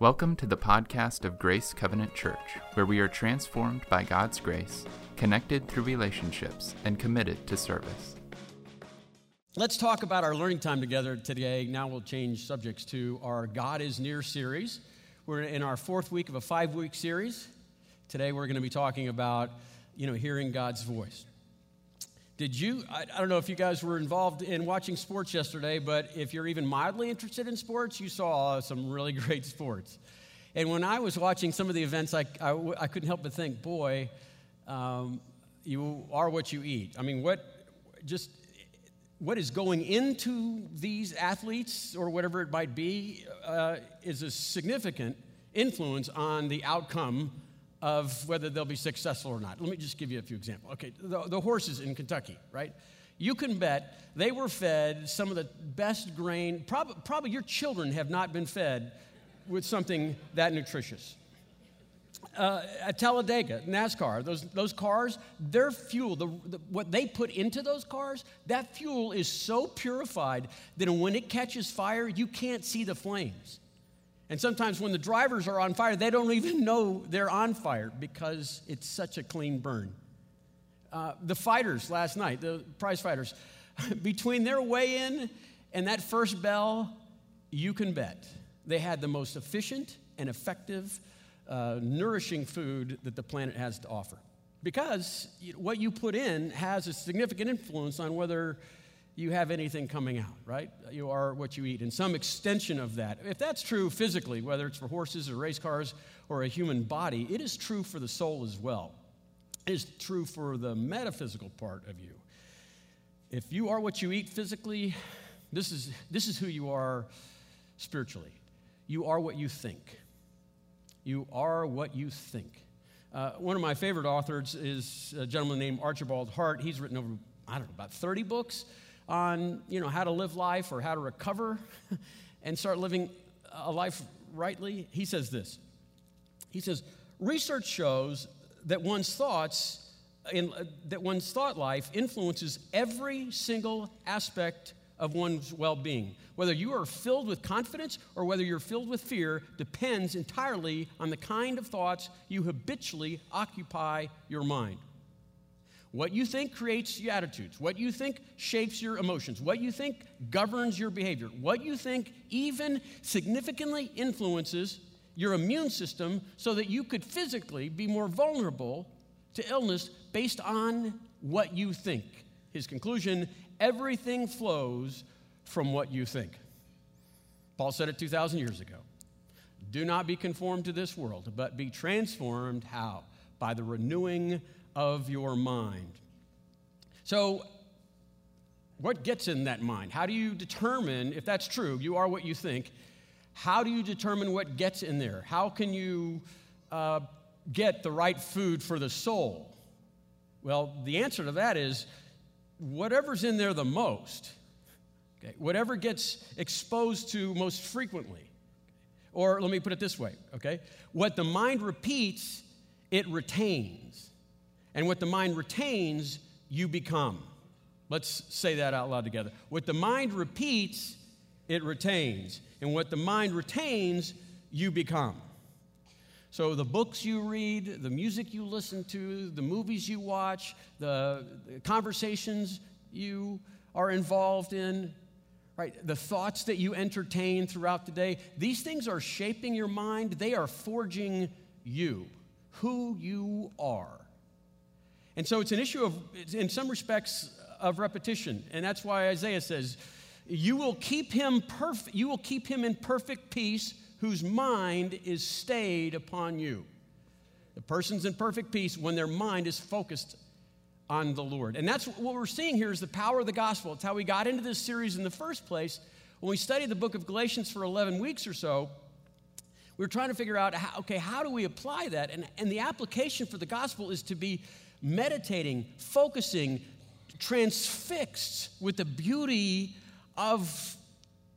Welcome to the podcast of Grace Covenant Church, where we are transformed by God's grace, connected through relationships, and committed to service. Let's talk about our learning time together today. Now we'll change subjects to our God is Near series. We're in our fourth week of a five week series. Today we're going to be talking about, you know, hearing God's voice. Did you, I, I, don't know if you guys were involved in watching sports yesterday, but if you're even mildly interested in sports, you saw some really great sports. And when I was watching some of the events, I, I, I couldn't help but think, boy, um, you are what you eat. I mean, what, just, what is going into these athletes or whatever it might be uh, is a significant influence on the outcome of whether they'll be successful or not. Let me just give you a few examples. Okay, the, the horses in Kentucky, right? You can bet they were fed some of the best grain. Prob- probably your children have not been fed with something that nutritious. Uh, at Talladega, NASCAR, those, those cars, their fuel, the, the, what they put into those cars, that fuel is so purified that when it catches fire, you can't see the flames. And sometimes when the drivers are on fire, they don't even know they're on fire because it's such a clean burn. Uh, the fighters last night, the prize fighters, between their weigh in and that first bell, you can bet they had the most efficient and effective, uh, nourishing food that the planet has to offer. Because what you put in has a significant influence on whether you have anything coming out, right? You are what you eat, and some extension of that. If that's true physically, whether it's for horses or race cars or a human body, it is true for the soul as well. It is true for the metaphysical part of you. If you are what you eat physically, this is, this is who you are spiritually. You are what you think. You are what you think. Uh, one of my favorite authors is a gentleman named Archibald Hart. He's written over, I don't know, about 30 books on you know, how to live life or how to recover and start living a life rightly, he says this. He says, research shows that one's thoughts in, uh, that one's thought life influences every single aspect of one's well-being. Whether you are filled with confidence or whether you're filled with fear depends entirely on the kind of thoughts you habitually occupy your mind. What you think creates your attitudes. What you think shapes your emotions. What you think governs your behavior. What you think even significantly influences your immune system so that you could physically be more vulnerable to illness based on what you think. His conclusion everything flows from what you think. Paul said it 2,000 years ago. Do not be conformed to this world, but be transformed. How? By the renewing of your mind. So, what gets in that mind? How do you determine if that's true? You are what you think. How do you determine what gets in there? How can you uh, get the right food for the soul? Well, the answer to that is whatever's in there the most, okay, whatever gets exposed to most frequently. Or let me put it this way, okay? What the mind repeats, it retains. And what the mind retains, you become. Let's say that out loud together. What the mind repeats, it retains. And what the mind retains, you become. So the books you read, the music you listen to, the movies you watch, the conversations you are involved in, right? The thoughts that you entertain throughout the day, these things are shaping your mind. They are forging you, who you are. And so it's an issue of, in some respects, of repetition. And that's why Isaiah says, You will keep him perfect, you will keep him in perfect peace whose mind is stayed upon you. The person's in perfect peace when their mind is focused on the Lord. And that's what we're seeing here is the power of the gospel. It's how we got into this series in the first place. When we studied the book of Galatians for 11 weeks or so, we were trying to figure out, how, okay, how do we apply that? And, and the application for the gospel is to be meditating, focusing, transfixed with the beauty of,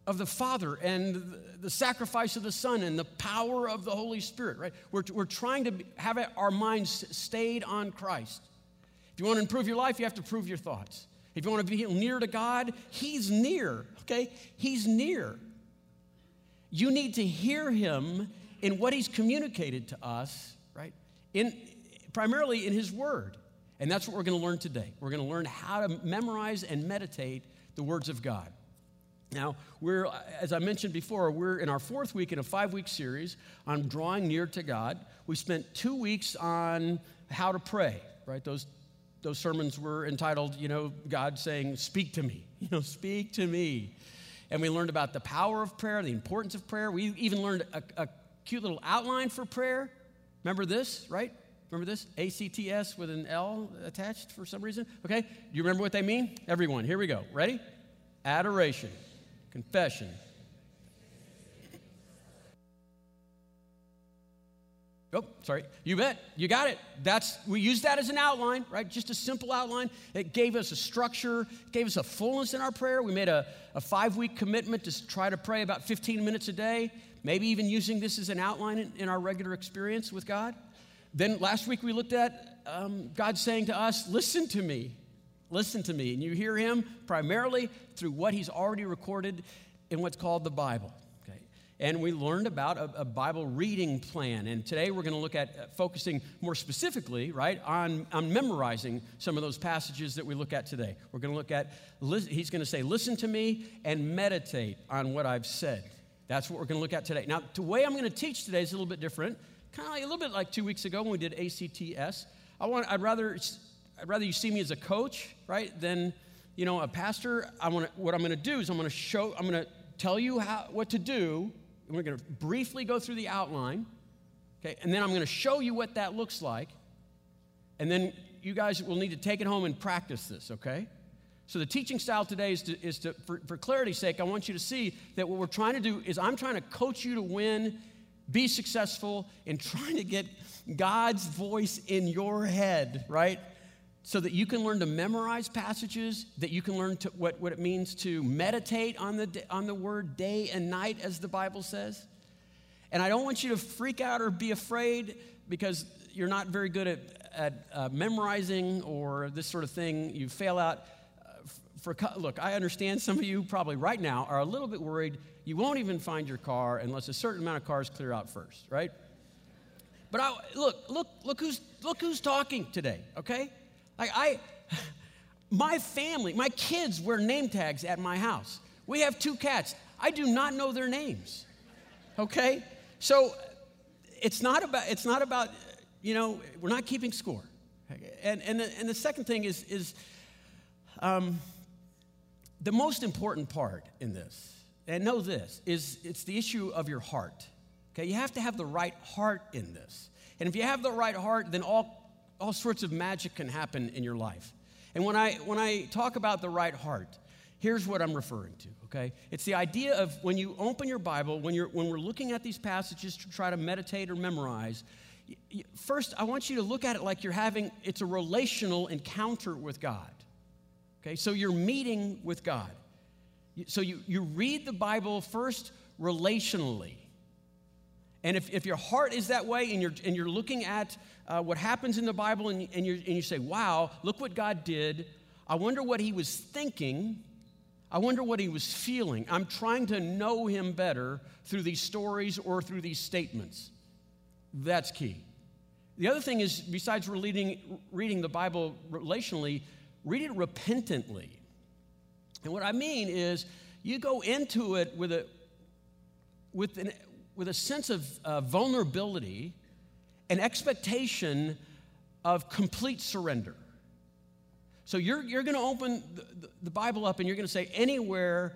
of the Father and the sacrifice of the Son and the power of the Holy Spirit, right? We're, we're trying to have our minds stayed on Christ. If you want to improve your life, you have to improve your thoughts. If you want to be near to God, He's near, okay? He's near. You need to hear Him in what He's communicated to us, right? In, primarily in His Word. And that's what we're going to learn today. We're going to learn how to memorize and meditate the words of God. Now, we're, as I mentioned before, we're in our fourth week in a five week series on drawing near to God. We spent two weeks on how to pray, right? Those, those sermons were entitled, you know, God saying, Speak to me, you know, speak to me. And we learned about the power of prayer, the importance of prayer. We even learned a, a cute little outline for prayer. Remember this, right? Remember this? ACTS with an L attached for some reason? Okay, do you remember what they mean? Everyone, here we go. Ready? Adoration, confession. Oh, sorry. You bet. You got it. That's we used that as an outline, right? Just a simple outline. It gave us a structure, gave us a fullness in our prayer. We made a, a five-week commitment to try to pray about 15 minutes a day, maybe even using this as an outline in, in our regular experience with God. Then last week we looked at um, God saying to us, Listen to me, listen to me. And you hear him primarily through what he's already recorded in what's called the Bible. Okay? And we learned about a, a Bible reading plan. And today we're going to look at uh, focusing more specifically, right, on, on memorizing some of those passages that we look at today. We're going to look at, he's going to say, Listen to me and meditate on what I've said. That's what we're going to look at today. Now, the way I'm going to teach today is a little bit different kind of like, a little bit like two weeks ago when we did ACTS. I want, I'd rather, I'd rather you see me as a coach, right, than, you know, a pastor. I want what I'm going to do is I'm going to show, I'm going to tell you how, what to do. And we're going to briefly go through the outline, okay, and then I'm going to show you what that looks like. And then you guys will need to take it home and practice this, okay? So the teaching style today is to, is to for, for clarity's sake, I want you to see that what we're trying to do is I'm trying to coach you to win be successful in trying to get God's voice in your head, right? So that you can learn to memorize passages, that you can learn to, what, what it means to meditate on the, on the word day and night, as the Bible says. And I don't want you to freak out or be afraid because you're not very good at, at uh, memorizing or this sort of thing. You fail out. For, look, I understand some of you probably right now are a little bit worried you won't even find your car unless a certain amount of cars clear out first, right? But I, look, look, look who's look who's talking today, okay? Like I my family, my kids wear name tags at my house. We have two cats. I do not know their names. Okay? So it's not about it's not about you know, we're not keeping score. And and the, and the second thing is is um, the most important part in this and know this is it's the issue of your heart. Okay, you have to have the right heart in this. And if you have the right heart, then all, all sorts of magic can happen in your life. And when I when I talk about the right heart, here's what I'm referring to, okay? It's the idea of when you open your Bible, when you're when we're looking at these passages to try to meditate or memorize, first I want you to look at it like you're having it's a relational encounter with God. Okay? So you're meeting with God. So you, you read the Bible first relationally. And if, if your heart is that way and you're, and you're looking at uh, what happens in the Bible and, and, you and you say, wow, look what God did. I wonder what he was thinking. I wonder what he was feeling. I'm trying to know him better through these stories or through these statements. That's key. The other thing is, besides reading, reading the Bible relationally, read it repentantly. And what I mean is, you go into it with a, with an, with a sense of uh, vulnerability and expectation of complete surrender. So you're, you're going to open the, the, Bible up and you're going to say anywhere,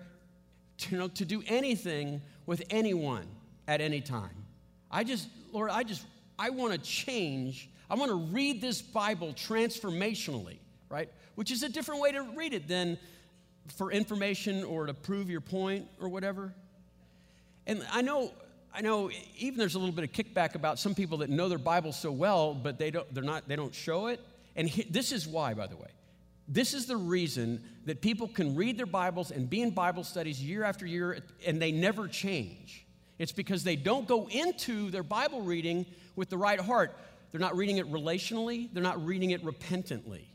to, you know, to do anything with anyone at any time. I just, Lord, I just, I want to change. I want to read this Bible transformationally, right? Which is a different way to read it than for information or to prove your point or whatever. And I know, I know even there's a little bit of kickback about some people that know their Bible so well, but they don't, they're not, they don't show it. And he, this is why, by the way. This is the reason that people can read their Bibles and be in Bible studies year after year and they never change. It's because they don't go into their Bible reading with the right heart. They're not reading it relationally, they're not reading it repentantly.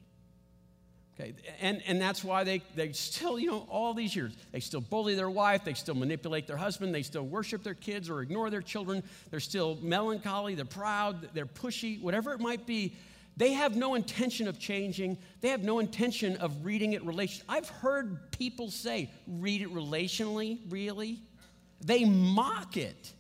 Okay, and, and that's why they, they still, you know, all these years, they still bully their wife, they still manipulate their husband, they still worship their kids or ignore their children, they're still melancholy, they're proud, they're pushy, whatever it might be. They have no intention of changing. They have no intention of reading it relation. I've heard people say, read it relationally, really? They mock it.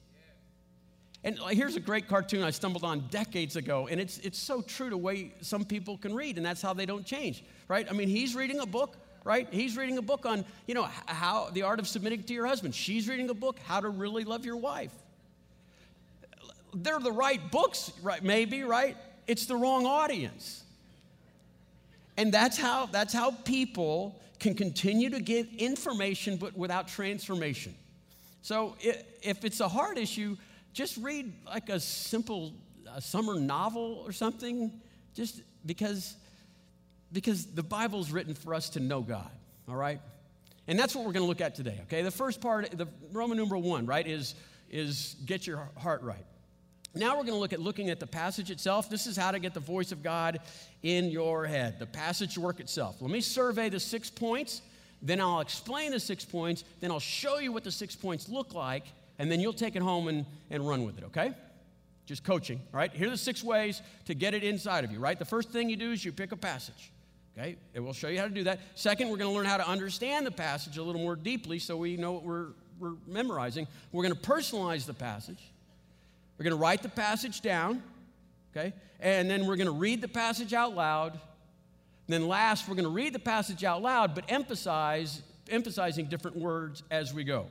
And here's a great cartoon I stumbled on decades ago, and it's, it's so true to the way some people can read, and that's how they don't change, right? I mean, he's reading a book, right? He's reading a book on, you know, how the art of submitting to your husband. She's reading a book, how to really love your wife. They're the right books, right? Maybe, right? It's the wrong audience. And that's how, that's how people can continue to get information but without transformation. So if it's a hard issue, just read like a simple a summer novel or something, just because, because the Bible's written for us to know God, all right? And that's what we're going to look at today, okay? The first part, the Roman numeral one, right, is, is get your heart right. Now we're going to look at looking at the passage itself. This is how to get the voice of God in your head, the passage work itself. Let me survey the six points, then I'll explain the six points, then I'll show you what the six points look like, and then you'll take it home and, and run with it, okay? Just coaching, all right? Here are the six ways to get it inside of you, right? The first thing you do is you pick a passage, okay? And we'll show you how to do that. Second, we're going to learn how to understand the passage a little more deeply so we know what we're, we're memorizing. We're going to personalize the passage. We're going to write the passage down, okay? And then we're going to read the passage out loud. Then last, we're going to read the passage out loud, but emphasize emphasizing different words as we go.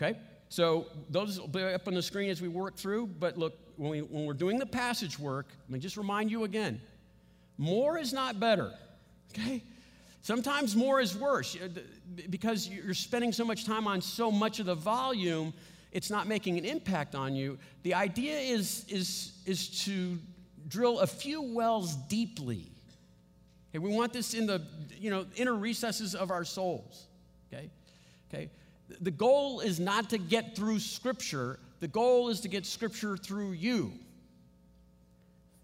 Okay? So those will be up on the screen as we work through. But look, when, we, when we're doing the passage work, let me just remind you again more is not better. Okay? Sometimes more is worse because you're spending so much time on so much of the volume, it's not making an impact on you. The idea is, is, is to drill a few wells deeply. Okay, we want this in the you know, inner recesses of our souls. Okay? Okay? The goal is not to get through Scripture, the goal is to get Scripture through you.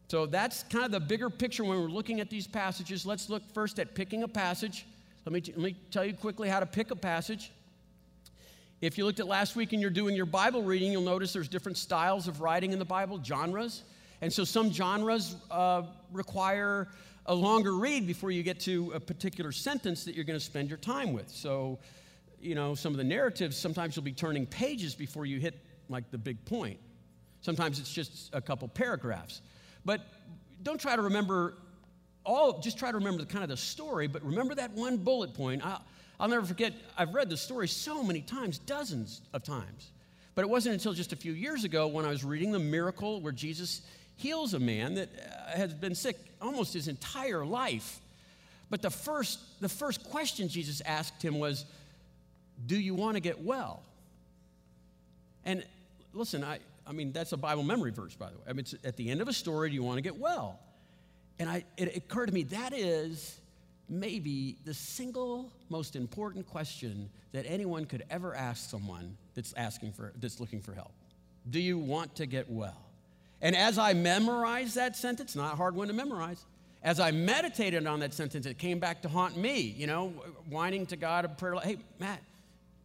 So that's kind of the bigger picture when we're looking at these passages. Let's look first at picking a passage. Let me, let me tell you quickly how to pick a passage. If you looked at last week and you're doing your Bible reading, you'll notice there's different styles of writing in the Bible, genres. And so some genres uh, require a longer read before you get to a particular sentence that you're going to spend your time with. So you know, some of the narratives, sometimes you'll be turning pages before you hit like the big point. Sometimes it's just a couple paragraphs. But don't try to remember all, just try to remember the kind of the story, but remember that one bullet point. I'll, I'll never forget, I've read the story so many times, dozens of times. But it wasn't until just a few years ago when I was reading the miracle where Jesus heals a man that uh, has been sick almost his entire life. But the first, the first question Jesus asked him was, do you want to get well? And listen, I, I mean, that's a Bible memory verse, by the way. I mean, it's at the end of a story, do you want to get well? And I, it occurred to me that is maybe the single most important question that anyone could ever ask someone that's asking for that's looking for help. Do you want to get well? And as I memorized that sentence, not a hard one to memorize, as I meditated on that sentence, it came back to haunt me, you know, whining to God a prayer like, hey, Matt,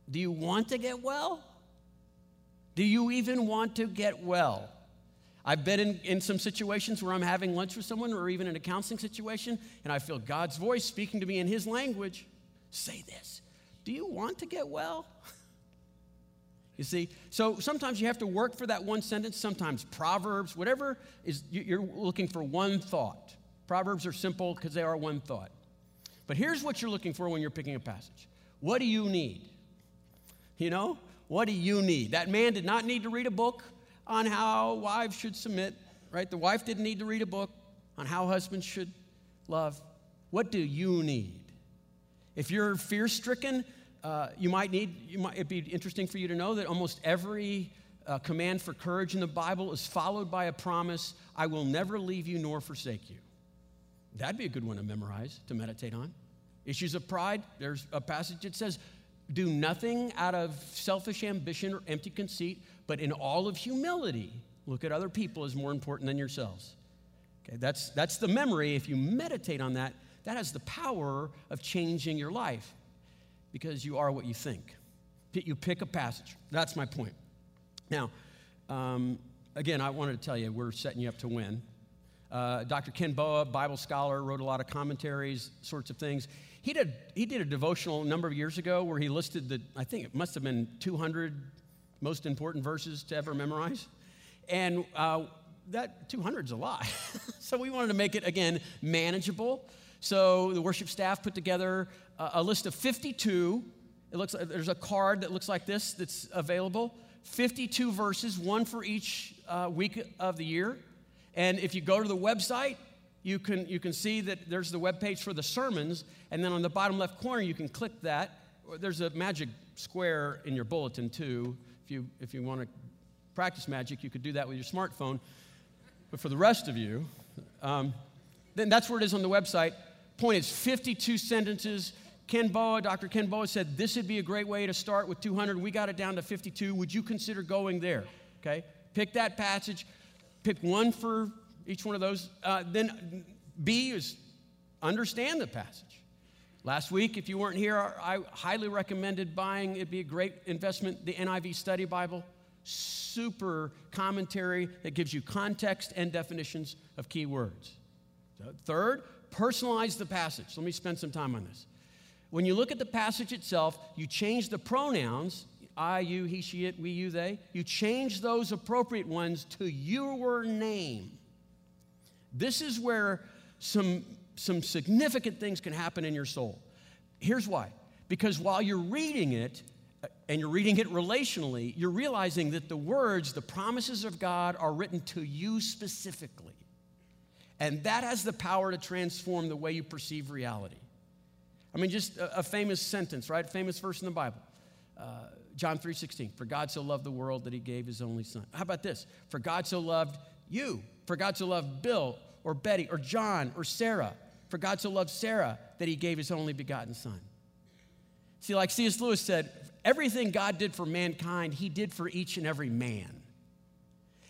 do you want to get well? Do you even want to get well? I've been in, in some situations where I'm having lunch with someone or even in a counseling situation, and I feel God's voice speaking to me in His language say this Do you want to get well? You see? So sometimes you have to work for that one sentence, sometimes Proverbs, whatever is, you're looking for one thought. Proverbs are simple because they are one thought. But here's what you're looking for when you're picking a passage What do you need? You know, what do you need? That man did not need to read a book on how wives should submit, right? The wife didn't need to read a book on how husbands should love. What do you need? If you're fear stricken, uh, you might need, you might, it'd be interesting for you to know that almost every uh, command for courage in the Bible is followed by a promise I will never leave you nor forsake you. That'd be a good one to memorize, to meditate on. Issues of pride, there's a passage that says, do nothing out of selfish ambition or empty conceit, but in all of humility, look at other people as more important than yourselves. Okay, that's, that's the memory. If you meditate on that, that has the power of changing your life because you are what you think. You pick a passage. That's my point. Now, um, again, I wanted to tell you, we're setting you up to win. Uh, Dr. Ken Boa, Bible scholar, wrote a lot of commentaries, sorts of things. He did, he did a devotional a number of years ago where he listed the, I think it must have been 200 most important verses to ever memorize. And uh, that 200 is a lot. so we wanted to make it, again, manageable. So the worship staff put together a, a list of 52. It looks like there's a card that looks like this that's available. 52 verses, one for each uh, week of the year. And if you go to the website, you can, you can see that there's the web page for the sermons. And then on the bottom left corner, you can click that. There's a magic square in your bulletin, too. If you, if you want to practice magic, you could do that with your smartphone. But for the rest of you, um, then that's where it is on the website. Point is 52 sentences. Ken Boa, Dr. Ken Boa said this would be a great way to start with 200. We got it down to 52. Would you consider going there? Okay? Pick that passage, pick one for each one of those. Uh, then B is understand the passage. Last week, if you weren't here, I highly recommended buying, it'd be a great investment, the NIV Study Bible. Super commentary that gives you context and definitions of key words. Third, personalize the passage. Let me spend some time on this. When you look at the passage itself, you change the pronouns I, you, he, she, it, we, you, they. You change those appropriate ones to your name. This is where some, some significant things can happen in your soul. Here's why because while you're reading it, uh, and you're reading it relationally, you're realizing that the words, the promises of God, are written to you specifically. And that has the power to transform the way you perceive reality. I mean, just a, a famous sentence, right? Famous verse in the Bible. Uh, John 3:16. For God so loved the world that he gave his only son. How about this? For God so loved you. For God so loved Bill or Betty or John or Sarah. For God so loved Sarah that he gave his only begotten son. See, like C.S. Lewis said, everything God did for mankind, he did for each and every man.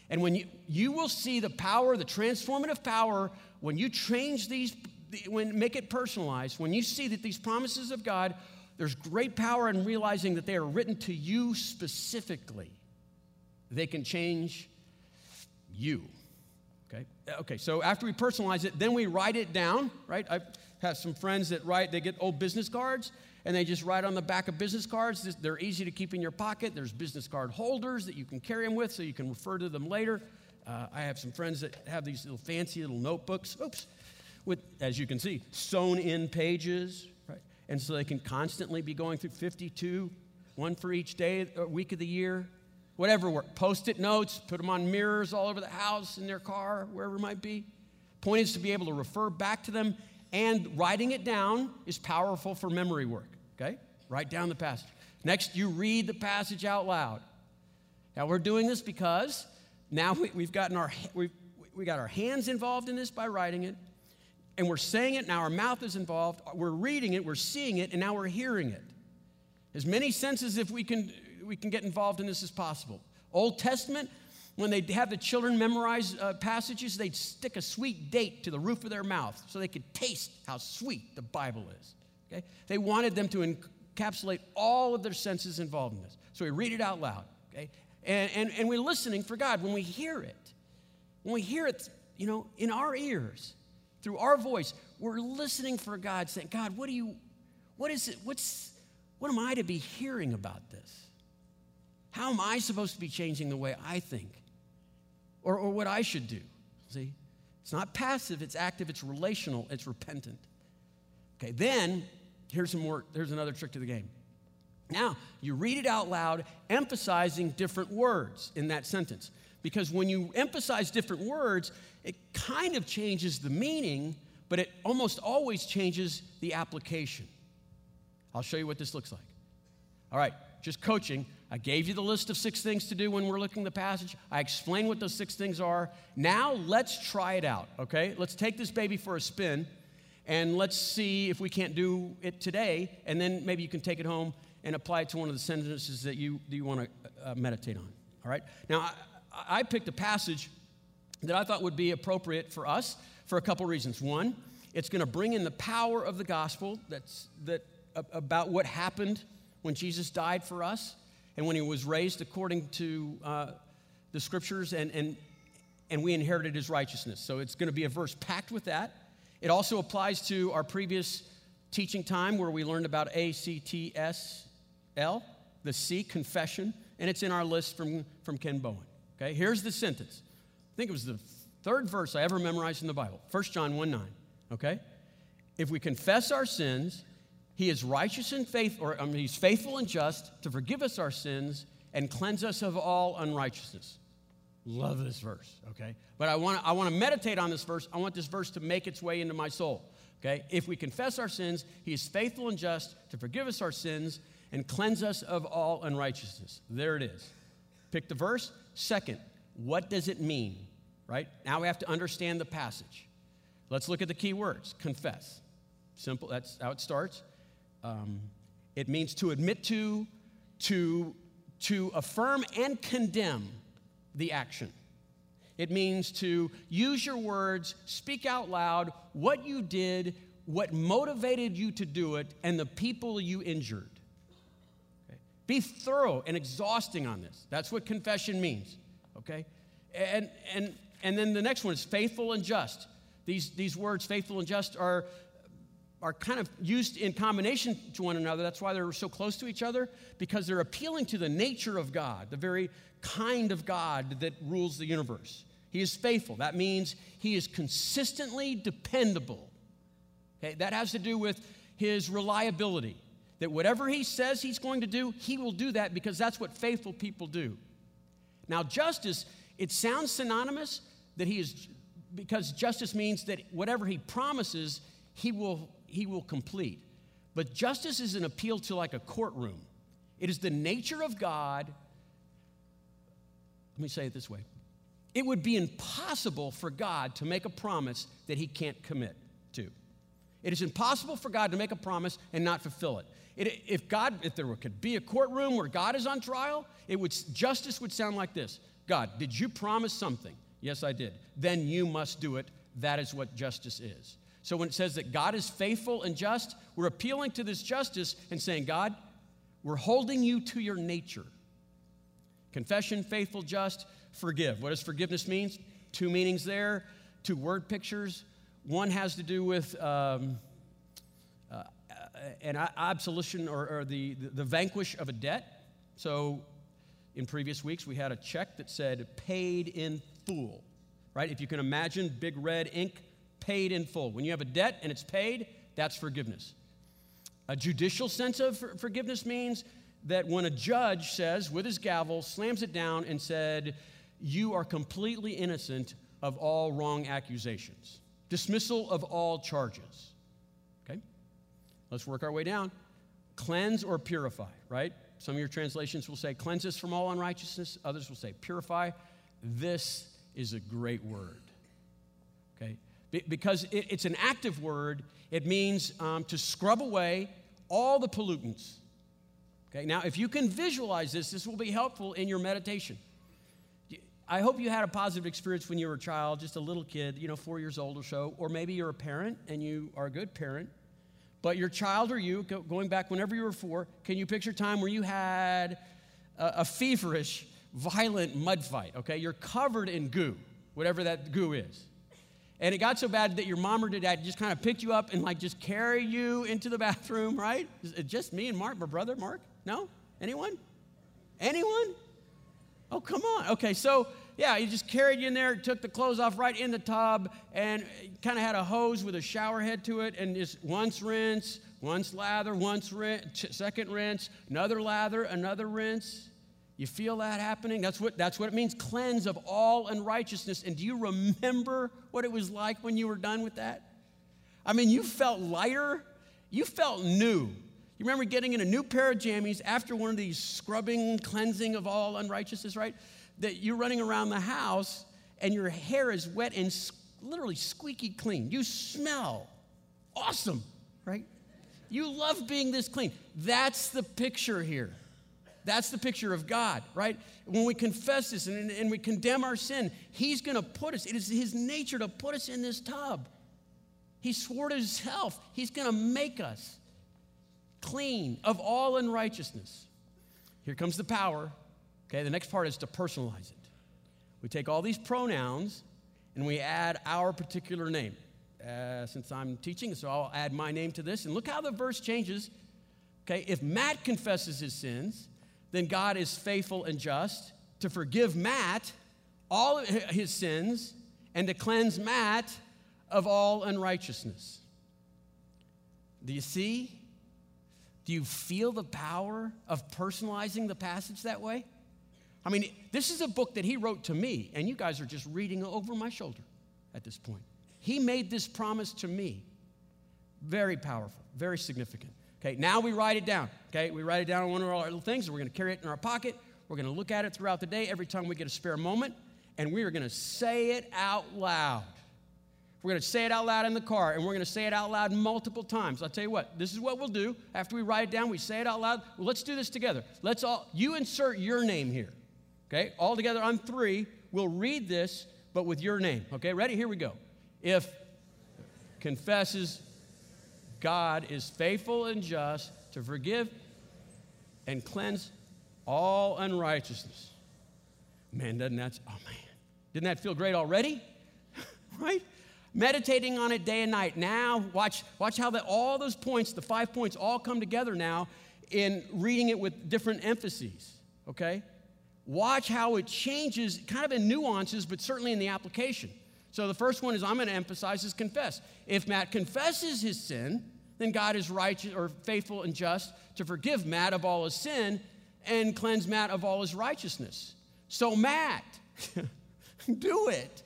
And when you, you will see the power, the transformative power, when you change these, when make it personalized, when you see that these promises of God there's great power in realizing that they are written to you specifically. They can change you. Okay? So after we personalize it, then we write it down, right? I have some friends that write, they get old business cards and they just write on the back of business cards. They're easy to keep in your pocket. There's business card holders that you can carry them with so you can refer to them later. Uh, I have some friends that have these little fancy little notebooks, oops, with, as you can see, sewn in pages, right? and so they can constantly be going through 52, one for each day, week of the year, whatever work. Post it notes, put them on mirrors all over the house, in their car, wherever it might be. Point is to be able to refer back to them, and writing it down is powerful for memory work, okay? Write down the passage. Next, you read the passage out loud. Now, we're doing this because now we, have gotten our, we've, we got our hands involved in this by writing it and we're saying it, now our mouth is involved, we're reading it, we're seeing it, and now we're hearing it. As many senses if we can, we can get involved in this as possible. Old Testament, when they'd have the children memorize uh, passages, they'd stick a sweet date to the roof of their mouth so they could taste how sweet the Bible is. Okay? They wanted them to encapsulate all of their senses involved in this. So we read it out loud. Okay? And, and, and we're listening for God. When we hear it, when we hear it, you know, in our ears, through our voice, we're listening for God saying, God, what do you, what is it, what's, what am I to be hearing about this? How am I supposed to be changing the way I think? Or, or what I should do? See? It's not passive, it's active, it's relational, it's repentant. Okay, then here's some more, here's another trick to the game. Now, you read it out loud, emphasizing different words in that sentence. Because when you emphasize different words, it kind of changes the meaning, but it almost always changes the application. I'll show you what this looks like. All right, just coaching. I gave you the list of six things to do when we're looking the passage. I explained what those six things are. Now let's try it out, okay? Let's take this baby for a spin and let's see if we can't do it today, and then maybe you can take it home and apply it to one of the sentences that you, that you want to uh, meditate on. All right? Now, I picked a passage that I thought would be appropriate for us for a couple reasons. One, It's going to bring in the power of the gospel that's, that, about what happened when Jesus died for us and when he was raised according to uh, the scriptures, and, and, and we inherited his righteousness. So it's going to be a verse packed with that. It also applies to our previous teaching time where we learned about A C T S L, the C, confession, and it's in our list from, from Ken Boa. Okay, here's the sentence. I think it was the third verse I ever memorized in the Bible 1 John 1 9. Okay? If we confess our sins, he is righteous and faithful, or I mean, he's faithful and just to forgive us our sins and cleanse us of all unrighteousness. Love this verse, okay? But I want to I want to meditate on this verse. I want this verse to make its way into my soul. Okay? If we confess our sins, he is faithful and just to forgive us our sins and cleanse us of all unrighteousness. There it is. Pick the verse. Second, what does it mean? Right? Now we have to understand the passage. Let's look at the key words. Confess. Simple, that's how it starts. Um, it means to admit to, to, to affirm and condemn the action. It means to use your words, speak out loud what you did, what motivated you to do it, and the people you injured. Okay? Be thorough and exhausting on this. That's what confession means. Okay? And, and, and then the next one is faithful and just. These, these words, faithful and just, are are kind of used in combination to one another. That's why they're so close to each other, because they're appealing to the nature of God, the very kind of God that rules the universe. He is faithful. That means he is consistently dependable. Okay, that has to do with his reliability. That whatever he says he's going to do, he will do that because that's what faithful people do. Now, justice, it sounds synonymous that he is, because justice means that whatever he promises, he will he will complete. But justice is an appeal to like a courtroom. It is the nature of God. Let me say it this way it would be impossible for God to make a promise that he can't commit to. It is impossible for God to make a promise and not fulfill it. it if God, if there could be a courtroom where God is on trial, it would justice would sound like this: God, did you promise something? Yes, I did. Then you must do it. That is what justice is. So when it says that God is faithful and just, we're appealing to this justice and saying, God, we're holding you to your nature. Confession, faithful, just, forgive. What does forgiveness mean? Two meanings there, two word pictures. One has to do with um, uh, an absolution or, or the, the vanquish of a debt. So in previous weeks, we had a check that said paid in full, right? If you can imagine big red ink paid in full. When you have a debt and it's paid, that's forgiveness. A judicial sense of forgiveness means that when a judge says with his gavel, slams it down, and said, You are completely innocent of all wrong accusations, dismissal of all charges. Okay? Let's work our way down. Cleanse or purify, right? Some of your translations will say, Cleanse us from all unrighteousness. Others will say, Purify. This is a great word. Okay? Because it's an active word. It means um, to scrub away all the pollutants. Okay, now if you can visualize this, this will be helpful in your meditation. I hope you had a positive experience when you were a child, just a little kid, you know, four years old or so, or maybe you're a parent and you are a good parent. But your child or you, going back whenever you were four, can you picture time where you had a, a feverish, violent mud fight? Okay, you're covered in goo, whatever that goo is. And it got so bad that your mom or dad just kind of picked you up and like just carry you into the bathroom, right? Just me and Mark, my brother, Mark? No? Anyone? Anyone? Oh, come on. Okay, so yeah, he just carried you in there, took the clothes off right in the tub, and kind of had a hose with a shower head to it, and just once rinse, once lather, once rinse, second rinse, another lather, another rinse. You feel that happening? That's what, that's what it means cleanse of all unrighteousness. And do you remember what it was like when you were done with that? I mean, you felt lighter, you felt new. You remember getting in a new pair of jammies after one of these scrubbing, cleansing of all unrighteousness, right? That you're running around the house and your hair is wet and literally squeaky clean. You smell awesome, right? You love being this clean. That's the picture here. That's the picture of God, right? When we confess this and, and we condemn our sin, He's going to put us, it is His nature to put us in this tub. He swore to himself, He's going to make us clean of all unrighteousness. Here comes the power. Okay, the next part is to personalize it. We take all these pronouns and we add our particular name. Uh, since I'm teaching, so I'll add my name to this. And look how the verse changes. Okay, if Matt confesses his sins, then God is faithful and just to forgive Matt all his sins and to cleanse Matt of all unrighteousness. Do you see? Do you feel the power of personalizing the passage that way? I mean, this is a book that he wrote to me, and you guys are just reading over my shoulder at this point. He made this promise to me. Very powerful, very significant. Okay, now we write it down. Okay, we write it down on one of our little things, and we're going to carry it in our pocket. We're going to look at it throughout the day every time we get a spare moment, and we are going to say it out loud. We're going to say it out loud in the car, and we're going to say it out loud multiple times. I'll tell you what, this is what we'll do. After we write it down, we say it out loud. Well, let's do this together. Let's all, you insert your name here. Okay, all together on three, we'll read this, but with your name. Okay, ready? Here we go. If confesses God is faithful and just to forgive and cleanse all unrighteousness. Man, doesn't that, oh man, didn't that feel great already? right? Meditating on it day and night. Now, watch, watch how the, all those points, the five points, all come together now in reading it with different emphases, okay? Watch how it changes, kind of in nuances, but certainly in the application. So the first one is I'm going to emphasize is confess. If Matt confesses his sin, then God is righteous or faithful and just to forgive Matt of all his sin and cleanse Matt of all his righteousness. So, Matt, do it.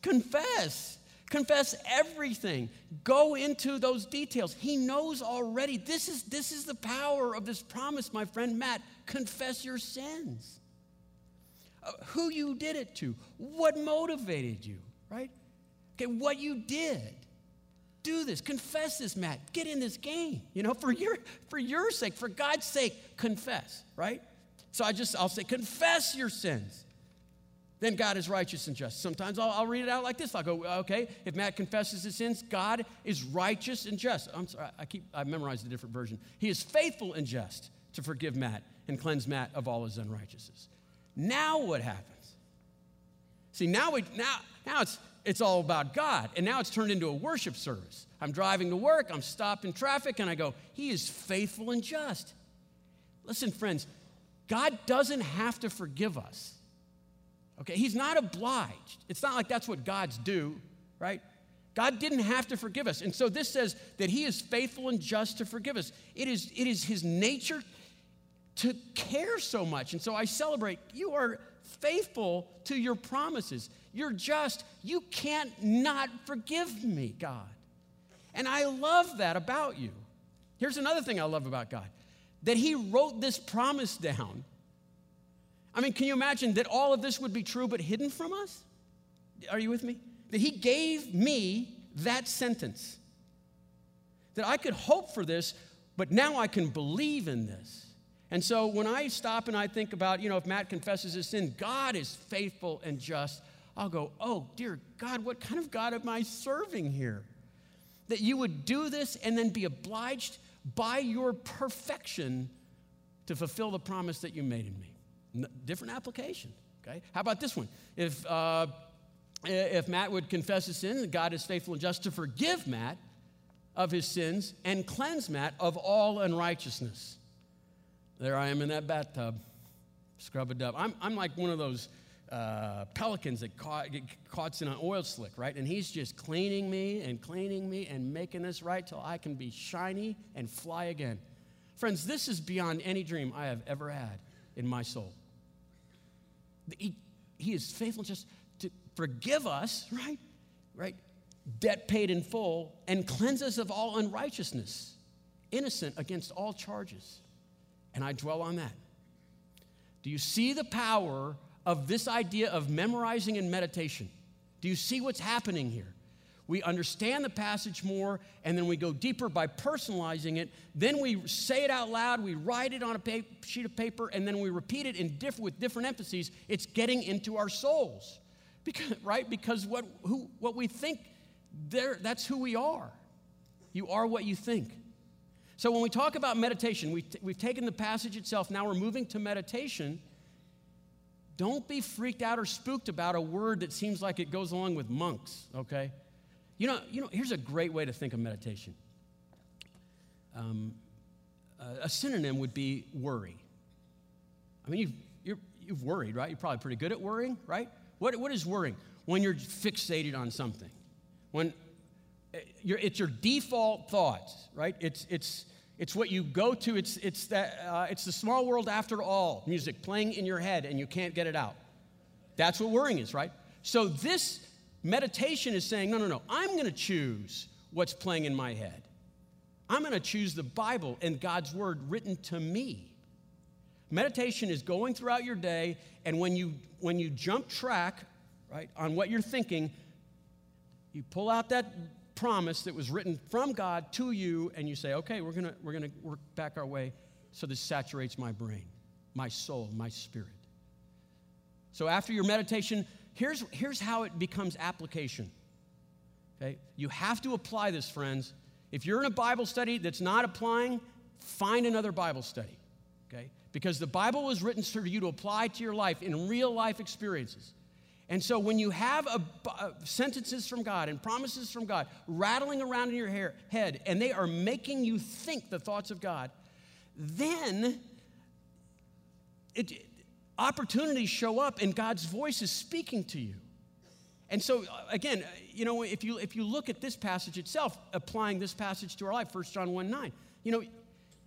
Confess. Confess everything. Go into those details. He knows already. This is, this is the power of this promise, my friend Matt. Confess your sins. Uh, who you did it to, what motivated you, right? Okay, what you did do this. Confess this, Matt. Get in this game. You know, for your for your sake, for God's sake, confess, right? So I just I'll say, confess your sins. Then God is righteous and just. Sometimes I'll, I'll read it out like this. I'll go, okay, if Matt confesses his sins, God is righteous and just. I'm sorry, I keep I memorized a different version. He is faithful and just to forgive Matt and cleanse Matt of all his unrighteousness. Now what happens? See, now we now now it's it's all about God. And now it's turned into a worship service. I'm driving to work, I'm stopped in traffic, and I go, He is faithful and just. Listen, friends, God doesn't have to forgive us. Okay, He's not obliged. It's not like that's what God's do, right? God didn't have to forgive us. And so this says that He is faithful and just to forgive us. It is, it is His nature to care so much. And so I celebrate you are faithful to your promises. You're just. You can't not forgive me, God. And I love that about you. Here's another thing I love about God that He wrote this promise down. I mean, can you imagine that all of this would be true but hidden from us? Are you with me? That He gave me that sentence. That I could hope for this, but now I can believe in this. And so when I stop and I think about, you know, if Matt confesses his sin, God is faithful and just. I'll go, oh, dear God, what kind of God am I serving here? That you would do this and then be obliged by your perfection to fulfill the promise that you made in me. different application, okay? How about this one? If, uh, if Matt would confess his sin, God is faithful and just to forgive Matt of his sins and cleanse Matt of all unrighteousness. There I am in that bathtub, scrub a dub. I'm, I'm like one of those uh, pelicans that caught, get caught in an oil slick, right? And he's just cleaning me and cleaning me and making this right till I can be shiny and fly again. Friends, this is beyond any dream I have ever had in my soul. He, he is faithful just to forgive us, right? Right? Debt paid in full and cleanse us of all unrighteousness, innocent against all charges. And I dwell on that. Do you see the power of this idea of memorizing and meditation? Do you see what's happening here? We understand the passage more, and then we go deeper by personalizing it. Then we say it out loud, we write it on a pa- sheet of paper, and then we repeat it in diff- with different emphases. It's getting into our souls, because, right? Because what, who, what we think there, that's who we are. You are what you think. So when we talk about meditation, we t- we've taken the passage itself, now we're moving to meditation. Don't be freaked out or spooked about a word that seems like it goes along with monks, okay? You know, you know here's a great way to think of meditation. Um, a synonym would be worry. I mean, you've, you're, you've worried, right? You're probably pretty good at worrying, right? What, what is worrying? When you're fixated on something. When it's your default thoughts, right? It's, it's, it's what you go to. It's, it's, that, uh, it's the small world after all music playing in your head and you can't get it out. That's what worrying is, right? So this meditation is saying, no, no, no, I'm going to choose what's playing in my head. I'm going to choose the Bible and God's word written to me. Meditation is going throughout your day, and when you, when you jump track, right, on what you're thinking, you pull out that promise that was written from God to you, and you say, okay, we're gonna, we're gonna work back our way so this saturates my brain, my soul, my spirit. So after your meditation, here's, here's how it becomes application. Okay? You have to apply this, friends. If you're in a Bible study that's not applying, find another Bible study. Okay? Because the Bible was written for you to apply to your life in real life experiences. And so when you have a, uh, sentences from God and promises from God rattling around in your hair, head, and they are making you think the thoughts of God, then it, opportunities show up and God's voice is speaking to you. And so, uh, again, uh, you know, if you, if you look at this passage itself, applying this passage to our life, 1 John 1 9, you know,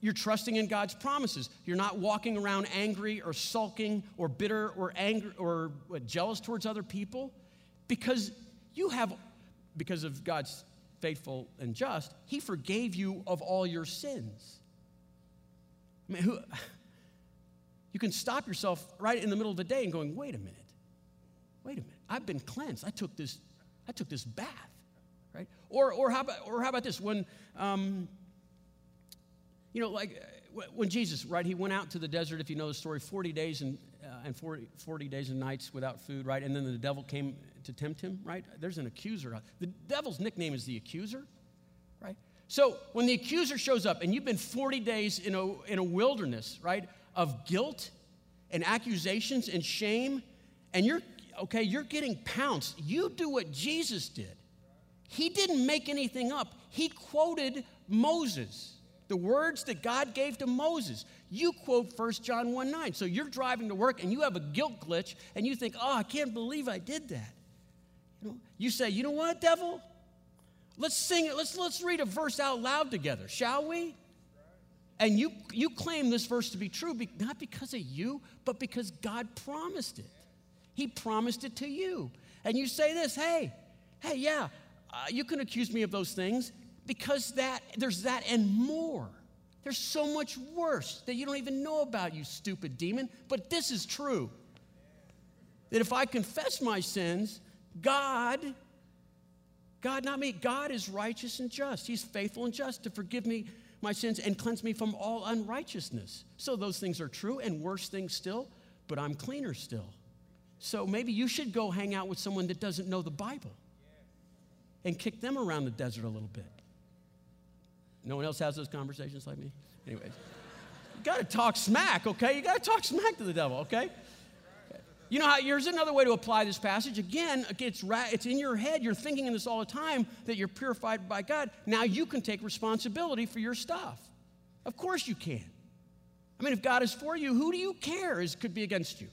you're trusting in God's promises. You're not walking around angry or sulking or bitter or angry or jealous towards other people because you have, because of God's faithful and just, He forgave you of all your sins. I mean, who, you can stop yourself right in the middle of the day and going, wait a minute, wait a minute, I've been cleansed. I took this, I took this bath, right? Or, or, how, about, or how about this? When, um, you know, like uh, when Jesus, right, he went out to the desert, if you know the story, 40 days and, uh, and 40, 40 days and nights without food, right? And then the devil came to tempt him, right? There's an accuser. The devil's nickname is the accuser, right? So when the accuser shows up and you've been 40 days in a, in a wilderness, right, of guilt and accusations and shame, and you're, okay, you're getting pounced, you do what Jesus did. He didn't make anything up, he quoted Moses the words that God gave to Moses. You quote 1 John 1 9. So you're driving to work and you have a guilt glitch and you think, oh, I can't believe I did that. You, know, you say, you know what, devil? Let's sing it. Let's, let's read a verse out loud together, shall we? And you, you claim this verse to be true, not because of you, but because God promised it. He promised it to you. And you say this, hey, hey, yeah, uh, you can accuse me of those things because that there's that and more. There's so much worse that you don't even know about, you stupid demon. But this is true. That if I confess my sins, God, God, not me, God is righteous and just. He's faithful and just to forgive me my sins and cleanse me from all unrighteousness. So those things are true and worse things still, but I'm cleaner still. So maybe you should go hang out with someone that doesn't know the Bible and kick them around the desert a little bit. No one else has those conversations like me? Anyways, you got to talk smack, okay? You got to talk smack to the devil, okay? You know how here's another way to apply this passage. Again, it's, it's in your head. You're thinking in this all the time that you're purified by God. Now you can take responsibility for your stuff. Of course you can. I mean, if God is for you, who do you care is could be against you,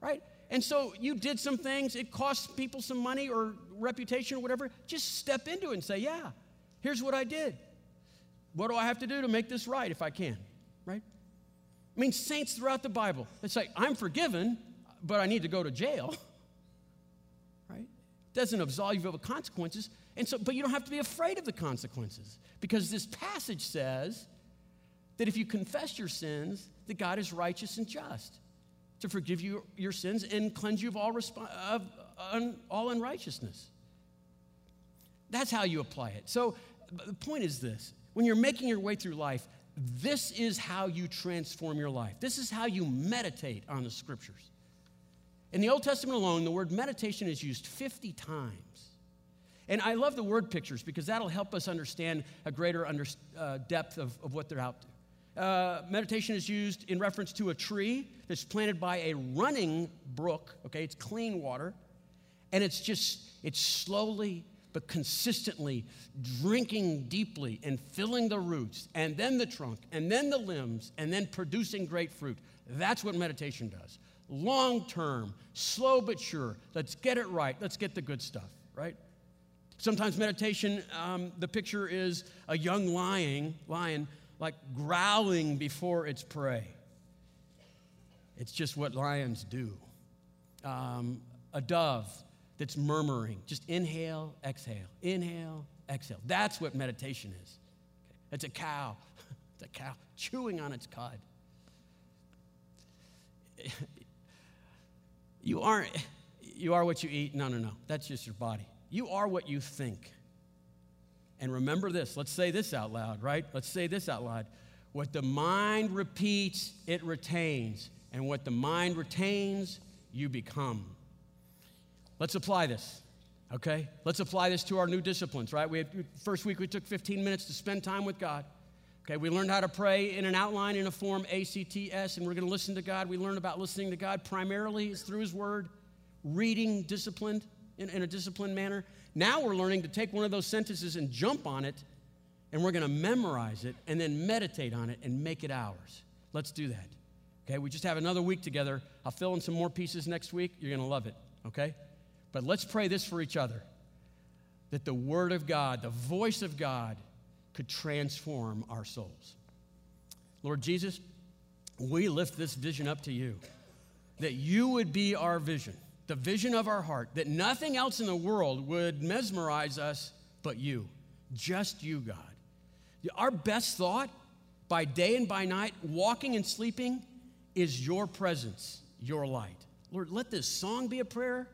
right? And so you did some things. It cost people some money or reputation or whatever. Just step into it and say, "Yeah, here's what I did. What do I have to do to make this right if I can? Right? I mean, saints throughout the Bible, they say, I'm forgiven, but I need to go to jail. Right? Doesn't absolve you of the consequences. And so, but you don't have to be afraid of the consequences because this passage says that if you confess your sins, that God is righteous and just to forgive you your sins and cleanse you of all, resp- of un- all unrighteousness. That's how you apply it. So the point is this when you're making your way through life, this is how you transform your life. This is how you meditate on the scriptures. In the Old Testament alone, the word meditation is used 50 times. And I love the word pictures because that'll help us understand a greater under, uh, depth of, of what they're out to. Uh, meditation is used in reference to a tree that's planted by a running brook, okay? It's clean water. And it's just, it's slowly but consistently drinking deeply and filling the roots, and then the trunk, and then the limbs, and then producing great fruit. That's what meditation does. Long term, slow but sure. Let's get it right. Let's get the good stuff, right? Sometimes meditation, um, the picture is a young lion, lion like growling before its prey. It's just what lions do. Um, a dove that's murmuring. Just inhale, exhale, inhale, exhale. That's what meditation is. It's a cow. It's a cow chewing on its cud. You aren't you are what you eat. No, no, no. That's just your body. You are what you think. And remember this. Let's say this out loud, right? Let's say this out loud. What the mind repeats, it retains. And what the mind retains, you become. Let's apply this, okay? Let's apply this to our new disciplines, right? We had, first week we took 15 minutes to spend time with God. Okay, we learned how to pray in an outline in a form ACTS, and we're going to listen to God. We learned about listening to God primarily is through His Word, reading disciplined in, in a disciplined manner. Now we're learning to take one of those sentences and jump on it, and we're going to memorize it and then meditate on it and make it ours. Let's do that. Okay, we just have another week together. I'll fill in some more pieces next week. You're going to love it. Okay? But let's pray this for each other that the Word of God, the voice of God, could transform our souls. Lord Jesus, we lift this vision up to you, that you would be our vision, the vision of our heart, that nothing else in the world would mesmerize us but you, just you, God. Our best thought by day and by night, walking and sleeping, is your presence, your light. Lord, let this song be a prayer.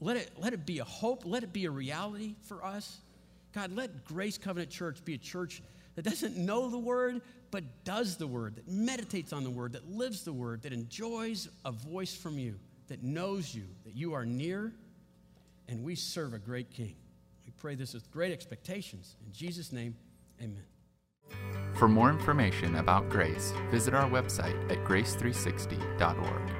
Let it, let it be a hope. Let it be a reality for us. God, let Grace Covenant Church be a church that doesn't know the word, but does the word, that meditates on the word, that lives the word, that enjoys a voice from you, that knows you, that you are near, and we serve a great king. We pray this with great expectations. In Jesus' name, amen. For more information about Grace, visit our website at grace360.org.